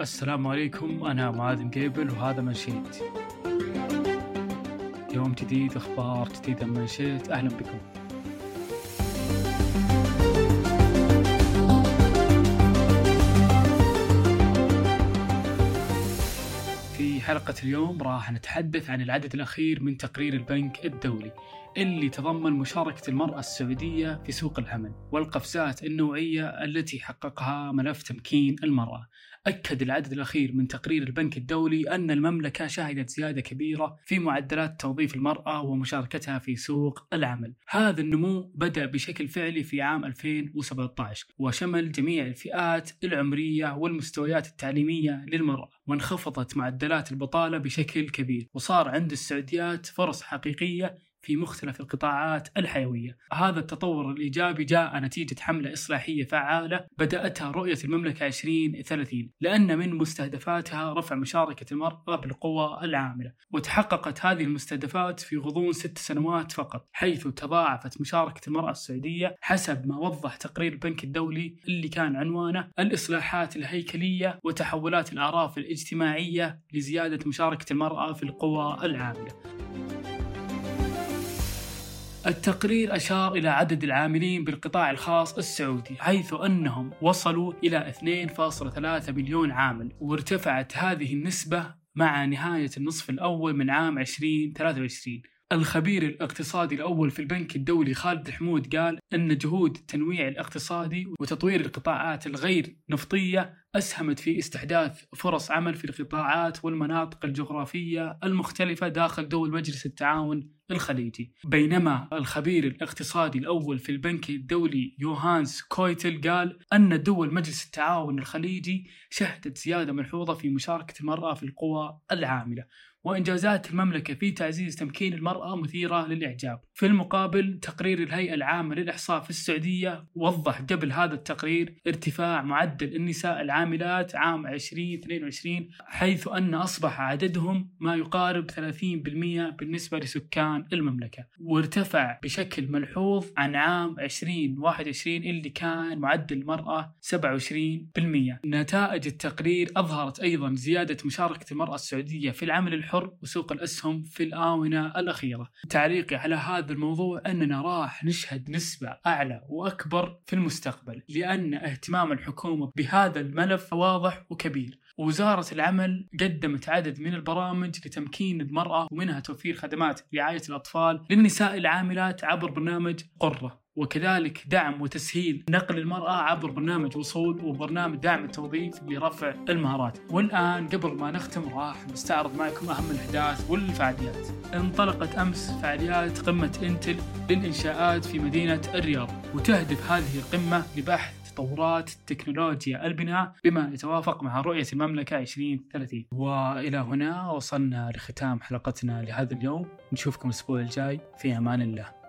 السلام عليكم أنا معاذ مقيبل وهذا منشيت يوم جديد أخبار جديدة من منشيت أهلا بكم. في حلقة اليوم راح نتحدث عن العدد الأخير من تقرير البنك الدولي. اللي تضمن مشاركة المرأة السعودية في سوق العمل والقفزات النوعية التي حققها ملف تمكين المرأة أكد العدد الأخير من تقرير البنك الدولي أن المملكة شهدت زيادة كبيرة في معدلات توظيف المرأة ومشاركتها في سوق العمل. هذا النمو بدأ بشكل فعلي في عام 2017 وشمل جميع الفئات العمرية والمستويات التعليمية للمرأة وانخفضت معدلات البطالة بشكل كبير وصار عند السعوديات فرص حقيقية في مختلف القطاعات الحيوية. هذا التطور الإيجابي جاء نتيجة حملة إصلاحية فعالة بدأتها رؤية المملكة 2030 لأن من مستهدفاتها رفع مشاركة المرأة بالقوى العاملة وتحققت هذه المستهدفات في غضون ست سنوات فقط حيث تضاعفت مشاركة المرأة السعودية حسب ما وضح تقرير البنك الدولي اللي كان عنوانه الإصلاحات الهيكلية وتحولات الأعراف الاجتماعية لزيادة مشاركة المرأة في القوى العاملة. التقرير أشار إلى عدد العاملين بالقطاع الخاص السعودي حيث أنهم وصلوا إلى 2.3 مليون عامل وارتفعت هذه النسبة مع نهاية النصف الأول من عام 2023 الخبير الاقتصادي الأول في البنك الدولي خالد حمود قال أن جهود التنويع الاقتصادي وتطوير القطاعات الغير نفطية أسهمت في استحداث فرص عمل في القطاعات والمناطق الجغرافية المختلفة داخل دول مجلس التعاون الخليجي. بينما الخبير الاقتصادي الأول في البنك الدولي يوهانس كويتل قال أن دول مجلس التعاون الخليجي شهدت زيادة ملحوظة في مشاركة المرأة في القوى العاملة وإنجازات المملكة في تعزيز تمكين المرأة مثيرة للإعجاب. في المقابل تقرير الهيئة العامة للإحصاء في السعودية وضح قبل هذا التقرير ارتفاع معدل النساء العاملات عام 2022 حيث أن أصبح عددهم ما يقارب 30% بالنسبة لسكان المملكة. وارتفع بشكل ملحوظ عن عام 2021 اللي كان معدل المرأة 27% نتائج التقرير أظهرت أيضا زيادة مشاركة المرأة السعودية في العمل الحر الحر وسوق الأسهم في الآونة الأخيرة. تعليقي على هذا الموضوع أننا راح نشهد نسبة أعلى وأكبر في المستقبل لأن اهتمام الحكومة بهذا الملف واضح وكبير. وزارة العمل قدمت عدد من البرامج لتمكين المرأة ومنها توفير خدمات رعاية الأطفال للنساء العاملات عبر برنامج قرة. وكذلك دعم وتسهيل نقل المرأة عبر برنامج وصول وبرنامج دعم التوظيف لرفع المهارات. والآن قبل ما نختم راح نستعرض معكم أهم الأحداث والفعاليات. انطلقت أمس فعاليات قمة إنتل للإنشاءات في مدينة الرياض. وتهدف هذه القمة لبحث تطورات تكنولوجيا البناء بما يتوافق مع رؤية المملكة 2030 وإلى هنا وصلنا لختام حلقتنا لهذا اليوم. نشوفكم الأسبوع الجاي. في أمان الله.